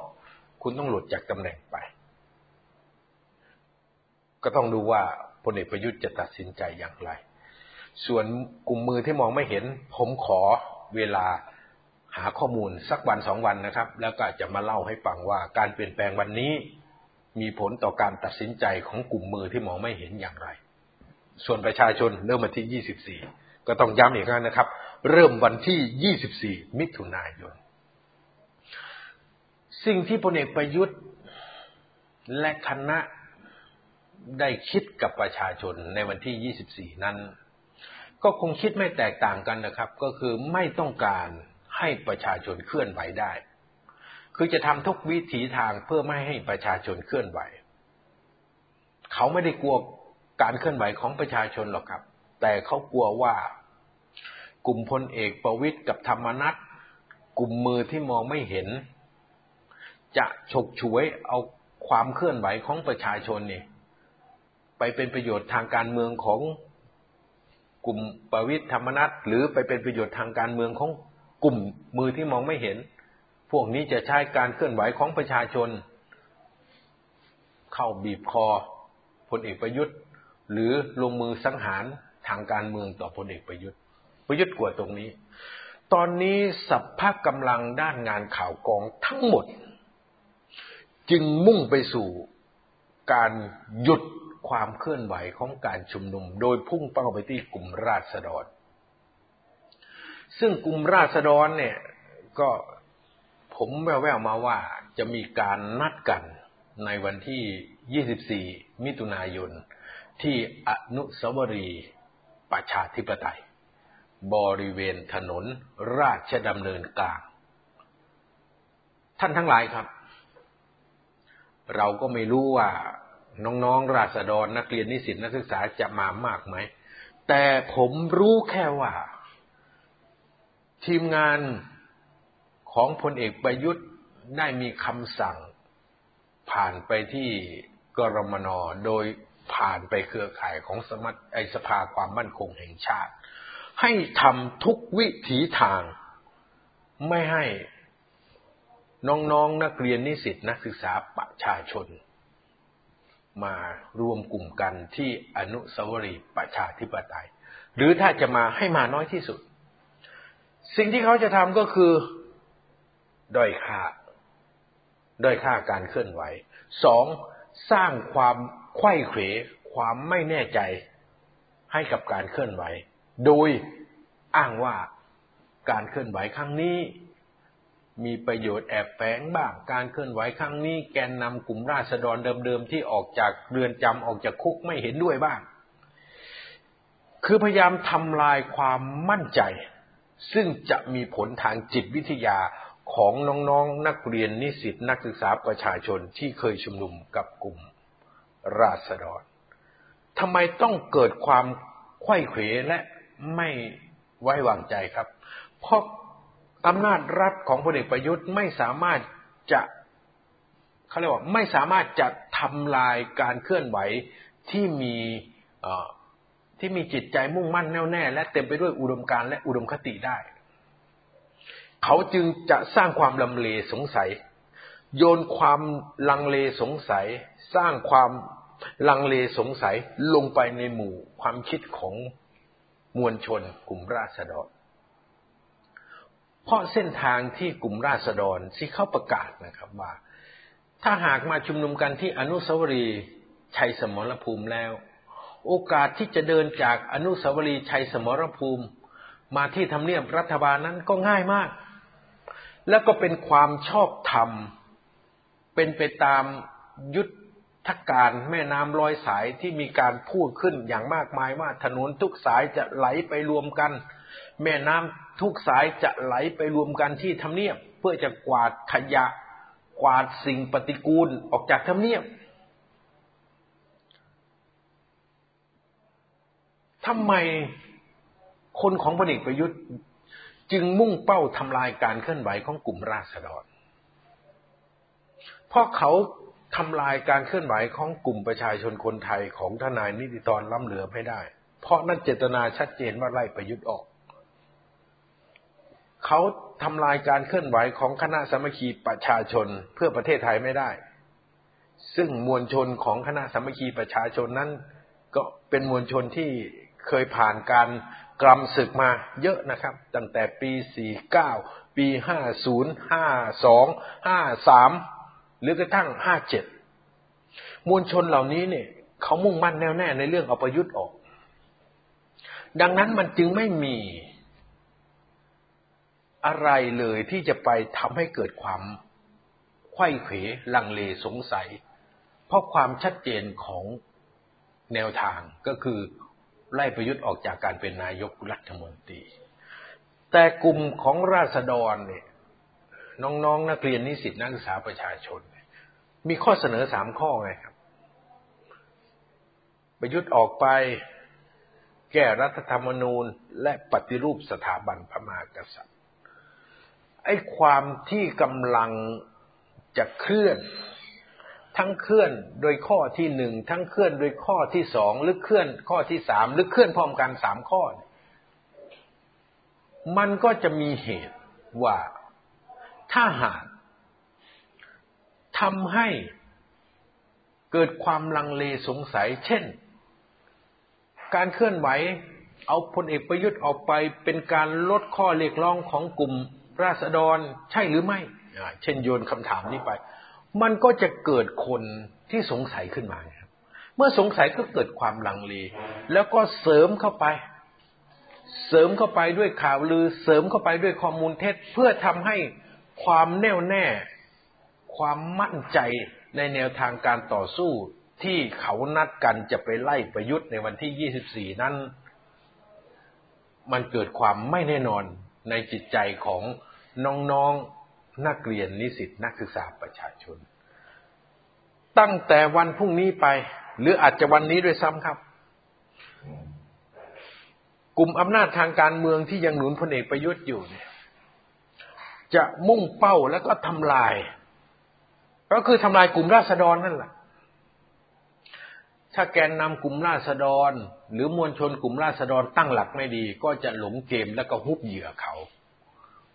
A: คุณต้องหลุดจากตำแหน่งไป ก็ต้องดูว่าพลเอกประยุทธ์จะตัดสินใจอย่างไร ส่วนกลุ่มมือที่มองไม่เห็น ผมขอเวลาหาข้อมูลสักวันสองวันนะครับ แล้วก็จะมาเล่าให้ฟังว่าการเปลี่ยนแปลงวันนี้ มีผลต่อการตัดสินใจของกลุ่มมือที่มองไม่เห็นอย่างไร ส่วนประชาชนเริ่มวันที่ 24 ก็ต้องย้ำอีกครั้งนะครับ เริ่มวันที่ 24 มิถุนายน สิ่งที่พลเอกประยุทธ์และคณะได้คิดกับประชาชนในวันที่ 24 นั้น ก็คงคิดไม่แตกต่างกันนะครับ ก็คือไม่ต้องการให้ประชาชนเคลื่อนไหวได้ คือจะทำทุกวิถีทางเพื่อไม่ให้ประชาชนเคลื่อนไหว เขาไม่ได้กลัวการเคลื่อนไหวของประชาชนหรอกครับ แต่เขากลัวว่ากลุ่มพลเอกประวิตยกับธรรมนัตกลุ่มมือที่มองไม่เห็น จะฉกฉวยเอาความเคลื่อนไหวของประชาชนนี่ไปเป็นประโยชน์ทางการเมืองของกลุ่มประวิทย์ธรรมนัตหรือไปเป็นประโยชน์ทางการเมืองของกลุ่มมือที่มองไม่เห็น วกนี้จะใช้การเคลื่อนไหวของประชาชน เข้าบีบคอพลเอกประยุทธ์ หรือลงมือสังหารทางการเมืองต่อพลเอกประยุทธ์ ประยุทธ์กลัวตรงนี้ ตอนนี้สัพพะกำลังด้านงานข่าวกองทั้งหมด จึงมุ่งไปสู่การหยุดความเคลื่อนไหวของการชุมนุม โดยพุ่งเป้าไปที่กลุ่มราษฎร ซึ่งกลุ่มราษฎรเนี่ยก็ ผมแว่วๆมาว่าจะมีการนัดกันในวันที่ 24 มิถุนายน ที่อนุสาวรีย์ประชาธิปไตย บริเวณถนนราชดำเนินกลาง ท่านทั้งหลายครับ เราก็ไม่รู้ว่าน้องๆ ราษฎรนักเรียนนิสิตนักศึกษาจะมามากไหม แต่ผมรู้แค่ว่า ทีมงาน ของพลเอกประยุทธ์ได้มีคำสั่ง ผ่านไปที่กรมนโดยผ่านไปเครือข่ายของสมัชไอสภาความมั่นคงแห่งชาติ ให้ทำทุกวิถีทาง ไม่ให้น้องๆนนักเรียนนิสิตนักศึกษาประชาชน มารวมกลุ่มกันที่อนุสาวรีย์ประชาธิปไตย หรือถ้าจะมาให้มาน้อยที่สุด สิ่งที่เขาจะทำก็คือ ด้อยค่า ด้อยค่าการเคลื่อนไหวสองสร้างความไข้เขวความไม่แน่ใจให้กับการเคลื่อนไหว โดยอ้างว่าการเคลื่อนไหวครั้งนี้ มีประโยชน์แอบแฝงบ้าง การเคลื่อนไหวครั้งนี้ แกนนำกลุ่มราษฎรเดิมๆที่ออกจากเรือนจำออกจากคุกไม่เห็นด้วยบ้าง คือพยายามทำลายความมั่นใจ ซึ่งจะมีผลทางจิตวิทยา ของน้องๆนนักเรียนนิสิตนักศึกษาประชาชนที่เคยชุมนุมกับกลุ่มราษฎรทำไมต้องเกิดความไข้เขวและไม่ไว้วางใจครับ เพราะอำนาจรัฐของพลเอกประยุทธ์ไม่สามารถจะเขาเรียกว่าไม่สามารถจะทำลายการเคลื่อนไหวที่มีที่มีจิตใจมุ่งมั่นแน่วแน่ และเต็มไปด้วยอุดมการณ์และอุดมคติได้ เขาจึงจะสร้างความลำเลสงสัย โยนความลังเลสงสัย สร้างความลังเลสงสัยลงไปในหมู่ความคิดของมวลชนกลุ่มราษฎร เพราะเส้นทางที่กลุ่มราษฎรที่เขาประกาศนะครับว่า ถ้าหากมาชุมนุมกันที่อนุสาวรีย์ชัยสมรภูมิแล้ว โอกาสที่จะเดินจากอนุสาวรีย์ชัยสมรภูมิ มาที่ทำเนียบรัฐบาลนั้นก็ง่ายมาก แล้วก็เป็นความชอบธรรม เป็นไปตามยุทธการแม่น้ำลอยสายที่มีการพูดขึ้นอย่างมากมายว่าถนนทุกสายจะไหลไปรวมกัน แม่น้ำทุกสายจะไหลไปรวมกันที่ทำเนียบ เพื่อจะกวาดขยะ กวาดสิ่งปฏิกูลออกจากทำเนียบทำไมคนของพลเอกประยุทธ์ จึงมุ่งเป้าทำลายการเคลื่อนไหวของกลุ่มราษฎร เพราะเขาทำลายการเคลื่อนไหวของกลุ่มประชาชนคนไทยของทนายนิติตรล้ำเหลือไม่ได้ เพราะนั่นเจตนาชัดเจนว่าไล่ประยุทธ์ออก เขาทำลายการเคลื่อนไหวของคณะสมัคคีประชาชนเพื่อประเทศไทยไม่ได้ ซึ่งมวลชนของคณะสมัคคีประชาชนนั้น ก็เป็นมวลชนที่เคยผ่านการ กรำศึกมาเยอะนะครับ ตั้งแต่ปี 49 ปี 50 52 53 หรือกระทั่ง 57 มวลชนเหล่านี้เนี่ยเขามุ่งมั่นแน่วแน่ในเรื่องเอาประยุทธ์ออก ดังนั้นมันจึงไม่มีอะไรเลยที่จะไปทำให้เกิดความไข้เขวลังเลสงสัย เพราะความชัดเจนของแนวทางก็คือ ไล่ประยุทธ์ออกจากการเป็นนายกรัฐมนตรี แต่กลุ่มของราษฎรเนี่ยน้องๆนนักเรียนนิสิตนักศึกษาประชาชน มีข้อเสนอสามข้อไงครับ ประยุทธ์ออกไปแก้รัฐธรรมนูญและปฏิรูปสถาบันพระมหากษัตริย์ไอ้ความที่กำลังจะเคลื่อน ทั้งเคลื่อนโดยข้อที่หนึ่งทั้งเคลื่อนโดยข้อที่สองหรือเคลื่อนข้อที่สามหรือเคลื่อนพร้อมกันสามข้อ มันก็จะมีเหตุว่าถ้าหากทำให้เกิดความลังเลสงสัย เช่น การเคลื่อนไหวเอาพลเอกประยุทธ์ออกไปเป็นการลดข้อเรียกร้องของกลุ่มราษฎรใช่หรือไม่ เช่นโยนคำถามนี้ไป มันก็จะเกิดคนที่สงสัยขึ้นมาครับ เมื่อสงสัยก็เกิดความลังเลแล้วก็เสริมเข้าไป เสริมเข้าไปด้วยข่าวลือ เสริมเข้าไปด้วยข้อมูลเท็จ เพื่อทำให้ความแน่วแน่ ความมั่นใจในแนวทางการต่อสู้ที่เขานัดกันจะไปไล่ประยุทธ์ในวันที่ 24 นั้น มันเกิดความไม่แน่นอนในจิตใจของน้องๆ นักเรียนนิสิตนักศึกษาประชาชน ตั้งแต่วันพรุ่งนี้ไป หรืออาจจะวันนี้ด้วยซ้ำครับ กลุ่มอำนาจทางการเมืองที่ยังหนุนพลเอกประยุทธ์อยู่เนี่ยจะมุ่งเป้าแล้วก็ทำลาย ก็คือทำลายกลุ่มราษฎรนั่นแหละถ้าแกนนำกลุ่มราษฎร หรือมวลชนกลุ่มราษฎรตั้งหลักไม่ดี ก็จะหลงเกมแล้วก็ฮุบเหยื่อเขา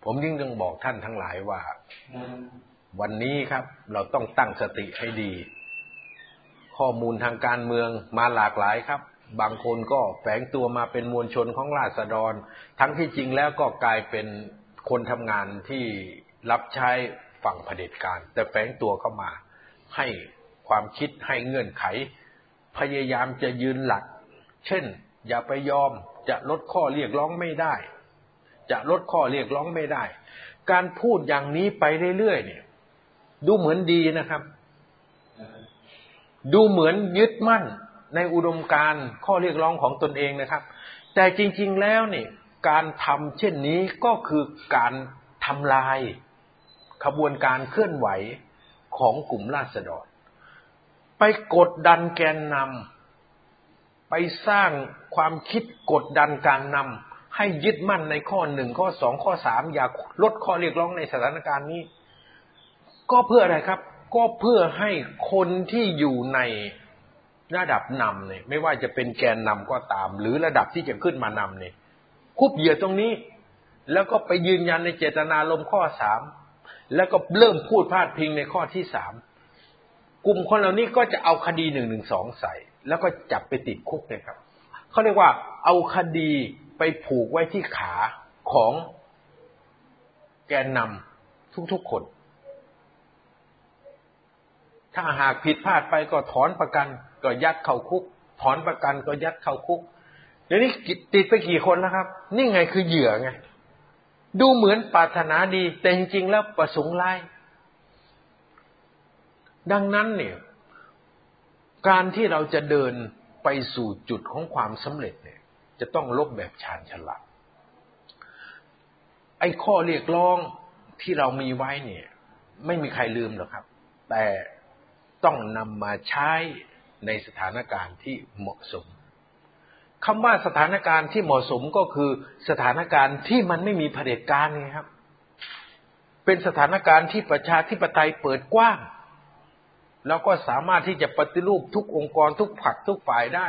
A: ผมยิ่งต้องบอกท่านทั้งหลายว่า วันนี้ครับ เราต้องตั้งสติให้ดี ข้อมูลทางการเมืองมาหลากหลายครับ บางคนก็แฝงตัวมาเป็นมวลชนของราษฎร ทั้งที่จริงแล้วก็กลายเป็นคนทำงานที่รับใช้ฝั่งเผด็จการ แต่แฝงตัวเข้ามา ให้ความคิดให้เงื่อนไข พยายามจะยืนหลัก เช่น อย่าไปยอมจะลดข้อเรียกร้องไม่ได้ จะลดข้อเรียกร้องไม่ได้ การพูดอย่างนี้ไปเรื่อยๆเนี่ย ดูเหมือนดีนะครับ ดูเหมือนยึดมั่นในอุดมการข้อเรียกร้องของตนเองนะครับ แต่จริง ๆแล้วเนี่ยการทำเช่นนี้ก็คือการทำลายขบวนการเคลื่อนไหวของกลุ่มราษฎร ไปกดดันแกนนำไปสร้างความคิดกดดันการนำ ให้ยึดมั่นในข้อหนึ่งข้อสองข้อสามอย่าลดข้อเรียกร้องในสถานการณ์นี้ ก็เพื่ออะไรครับ ก็เพื่อให้คนที่อยู่ในระดับนำเนี่ยไม่ว่าจะเป็นแกนนำก็ตาม หรือระดับที่จะขึ้นมานำเนี่ยคุบเหยื่อตรงนี้ แล้วก็ไปยืนยันในเจตนาลมข้อสามแล้วก็เริ่มพูดพาดพิงในข้อที่สามกลุ่มคนเหล่านี้ก็จะเอาคดีหนึ่งหนึ่งสองใส่ แล้วก็จับไปติดคุกเลยครับเขาเรียกว่าเอาคดี ไปผูกไว้ที่ขาของแกนนำทุกๆคน ถ้าหากผิดพลาดไปก็ถอนประกัน ก็ยัดเข้าคุก ถอนประกันก็ยัดเข้าคุกเดี๋ยวนี้ติดไปกี่คนแล้วครับ นี่ไงคือเหยื่อไง ดูเหมือนปรารถนาดี แต่จริงๆแล้วประสงค์ร้าย ดังนั้นเนี่ย การที่เราจะเดินไปสู่จุดของความสำเร็จเนี่ย จะต้องลบแบบชาญฉลาดไอ้ข้อเรียกร้องที่เรามีไว้เนี่ย ไม่มีใครลืมหรอกครับ แต่ต้องนำมาใช้ในสถานการณ์ที่เหมาะสมคำว่าสถานการณ์ที่เหมาะสมก็คือสถานการณ์ที่มันไม่มีเผด็จการไงครับ เป็นสถานการณ์ที่ประชาธิปไตยเปิดกว้าง แล้วก็สามารถที่จะปฏิรูปทุกองค์กรทุกผักทุกฝ่ายได้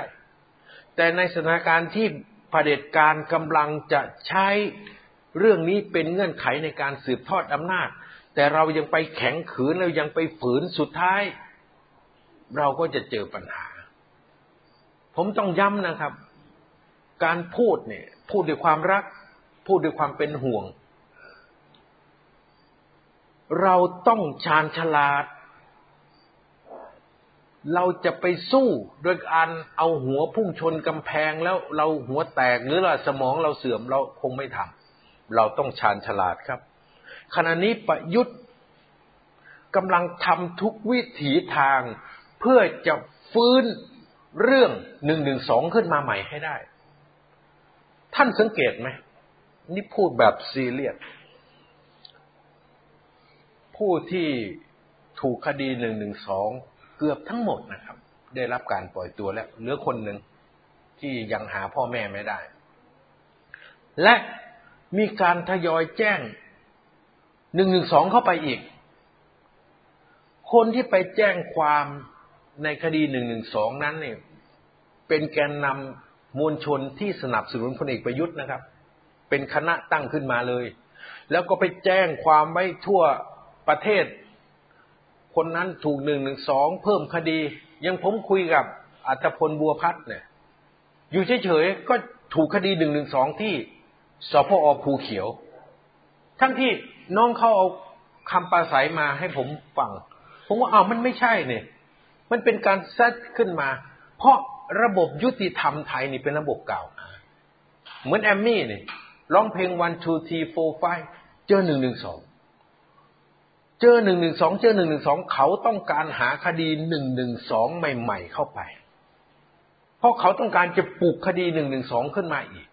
A: แต่ในสถานการณ์ที่เผด็จการกำลังจะใช้เรื่องนี้เป็นเงื่อนไขในการสืบทอดอำนาจ แต่เรายังไปแข็งขืนเรายังไปฝืนสุดท้าย เราก็จะเจอปัญหา ผมต้องย้ำนะครับ การพูดเนี่ย พูดด้วยความรัก พูดด้วยความเป็นห่วง เราต้องชาญฉลาด เราจะไปสู้โดยการเอาหัวพุ่งชนกำแพงแล้วเราหัวแตกหรือเราสมองเราเสื่อมเราคงไม่ทำเราต้องชาญฉลาดครับ ขณะนี้ประยุทธ์กำลังทำทุกวิถีทางเพื่อจะฟื้นเรื่องหนึ่งหนึ่งสองขึ้นมาใหม่ให้ได้ ท่านสังเกตไหม นี่พูดแบบซีเรียสผู้ที่ถูกคดีหนึ่งหนึ่งสอง เกือบทั้งหมดนะครับ ได้รับการปล่อยตัวแล้วเหลือคนหนึ่งที่ยังหาพ่อแม่ไม่ได้ และมีการทยอยแจ้งหนึ่งหนึ่งสองเข้าไปอีก คนที่ไปแจ้งความในคดีหนึ่งหนึ่งสองนั้นเนี่ยเป็นแกนนำมวลชนที่สนับสนุนพลเอกประยุทธ์นะครับ เป็นคณะตั้งขึ้นมาเลย แล้วก็ไปแจ้งความไว้ทั่วประเทศ คนนั้นถูกหนึ่งหนึ่งสองเพิ่มคดี ยังผมคุยกับอัตพลบัวพัฒน์เนี่ย อยู่เฉยๆก็ถูกคดีหนึ่งหนึ่งสองที่สพอภูเขียว ทั้งที่น้องเขาเอาคำปราศัยมาให้ผมฟัง ผมว่าอ้าวมันไม่ใช่เนี่ย มันเป็นการซัดขึ้นมา เพราะระบบยุติธรรมไทยนี่เป็นระบบเก่า เหมือนแอมมี่เนี่ยร้องเพลง one two three four five เจอหนึ่งหนึ่งสอง เจอหนึ่งหนึ่งสองเจอหนึ่งหนึ่งสองเขาต้องการหาคดีหนึ่งหนึ่งสองใหม่ ๆ เข้าไป เพราะเขาต้องการจะปลูกคดีหนึ่งหนึ่งสองขึ้นมาอีก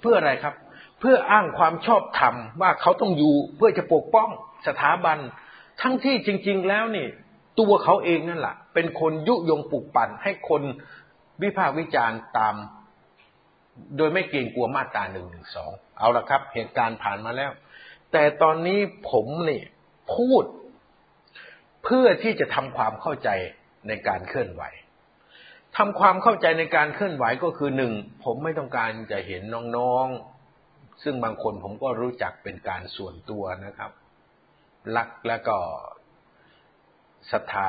A: เพื่ออะไรครับ เพื่ออ้างความชอบธรรมว่าเขาต้องอยู่เพื่อจะปกป้องสถาบัน ทั้งที่จริง ๆ แล้วนี่ ตัวเขาเองนั่นแหละเป็นคนยุยงปลุกปั่นให้คนวิพากษ์วิจารณ์ตาม โดยไม่เกรงกลัวมาตราหนึ่งหนึ่งสองเอาละครับ เหตุการณ์ผ่านมาแล้ว แต่ตอนนี้ผมเนี่ยพูด เพื่อที่จะทำความเข้าใจในการเคลื่อนไหวทำความเข้าใจในการเคลื่อนไหวก็คือหนึ่งผมไม่ต้องการจะเห็นน้องๆ ซึ่งบางคนผมก็รู้จักเป็นการส่วนตัวนะครับ รักแล้วก็ศรัทธา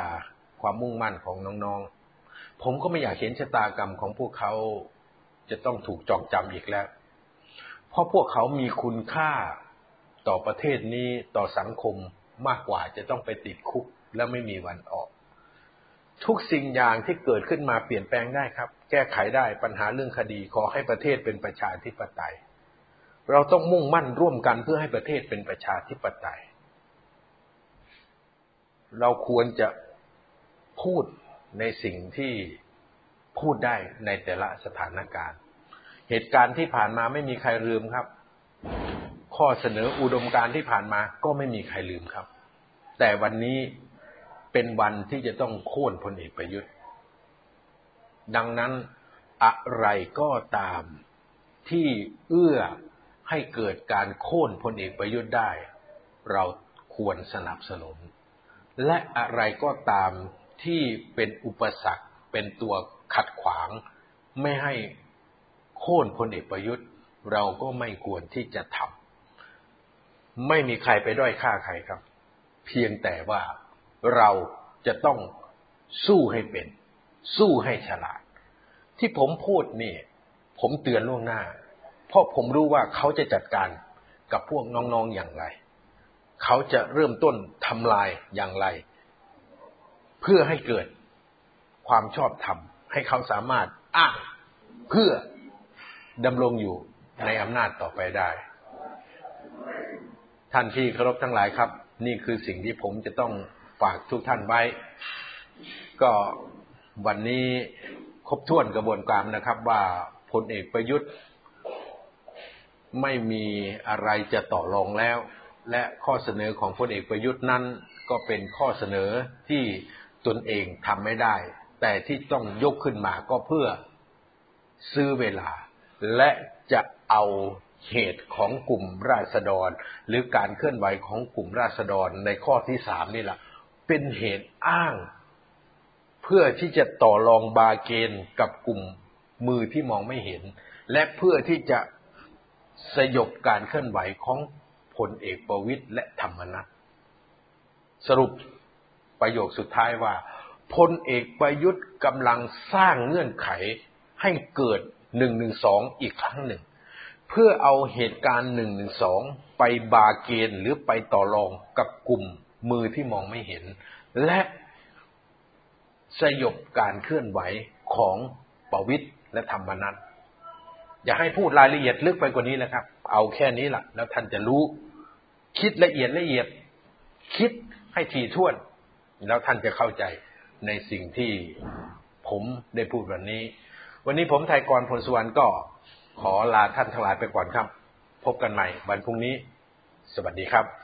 A: ความมุ่งมั่นของน้องๆ ผมก็ไม่อยากเห็นชะตากรรมของพวกเขาจะต้องถูกจองจำอีกแล้ว เพราะพวกเขามีคุณค่า ต่อประเทศนี้ต่อสังคมมากกว่าจะต้องไปติดคุกแล้วไม่มีวันออก ทุกสิ่งอย่างที่เกิดขึ้นมาเปลี่ยนแปลงได้ครับ แก้ไขได้ปัญหาเรื่องคดีขอให้ประเทศเป็นประชาธิปไตย เราต้องมุ่งมั่นร่วมกันเพื่อให้ประเทศเป็นประชาธิปไตย เราควรจะพูดในสิ่งที่พูดได้ในแต่ละสถานการณ์ เหตุการณ์ที่ผ่านมาไม่มีใครลืมครับ ข้อเสนออุดมการที่ผ่านมาก็ไม่มีใครลืมครับ แต่วันนี้เป็นวันที่จะต้องโค่นพลเอกประยุทธ์ ดังนั้นอะไรก็ตามที่เอื้อให้เกิดการโค่นพลเอกประยุทธ์ได้ เราควรสนับสนุน และอะไรก็ตามที่เป็นอุปสรรคเป็นตัวขัดขวาง ไม่ให้โค่นพลเอกประยุทธ์ เราก็ไม่ควรที่จะทำ ไม่มีใครไปด้อยค่าใครครับ เพียงแต่ว่าเราจะต้องสู้ให้เป็น สู้ให้ฉลาด ที่ผมพูดนี่ ผมเตือนล่วงหน้า เพราะผมรู้ว่าเขาจะจัดการกับพวกน้องๆอย่างไร เขาจะเริ่มต้นทำลายอย่างไร เพื่อให้เกิดความชอบธรรมให้เขาสามารถอ้างเพื่อดำรงอยู่ในอำนาจต่อไปได้ ท่านที่เคารพทั้งหลายครับ นี่คือสิ่งที่ผมจะต้องฝากทุกท่านไว้ ก็วันนี้ครบถ้วนกระบวนการนะครับ ว่าพลเอกประยุทธ์ ไม่มีอะไรจะต่อรองแล้ว และข้อเสนอของพลเอกประยุทธ์นั้น ก็เป็นข้อเสนอที่ตนเองทำไม่ได้ แต่ที่ต้องยกขึ้นมาก็เพื่อซื้อเวลา และจะเอา เหตุของกลุ่มราษฎร หรือการเคลื่อนไหวของกลุ่มราษฎรในข้อที่สามนี่แหละเป็นเหตุอ้าง เพื่อที่จะต่อรองบาเกนกับกลุ่มมือที่มองไม่เห็น และเพื่อที่จะสยบการเคลื่อนไหวของพลเอกประวิตยและธรรมนัฐสรุปประโยคสุดท้ายว่าพลเอกประยุทธ์กำลังสร้างเงื่อนไขให้เกิดหนึ่งหนึ่งสองอีกครั้งหนึ่ง เพื่อเอาเหตุการณ์หนึ่งหนึ่งสองไปบาเกนหรือไปต่อรองกับกลุ่มมือที่มองไม่เห็น และสยบการเคลื่อนไหวของประวิตยและธรรมนัฐอย่าให้พูดรายละเอียดลึกไปกว่านี้แล้วครับ เอาแค่นี้แหละแล้วท่านจะรู้ คิดละเอียดละเอียด คิดให้ถี่ถ้วน แล้วท่านจะเข้าใจในสิ่งที่ผมได้พูดวันนี้ วันนี้ผมไทยกรพลสุวรรณก็ ขอลาท่านทั้งหลายไปก่อนครับ พบกันใหม่วันพรุ่งนี้ สวัสดีครับ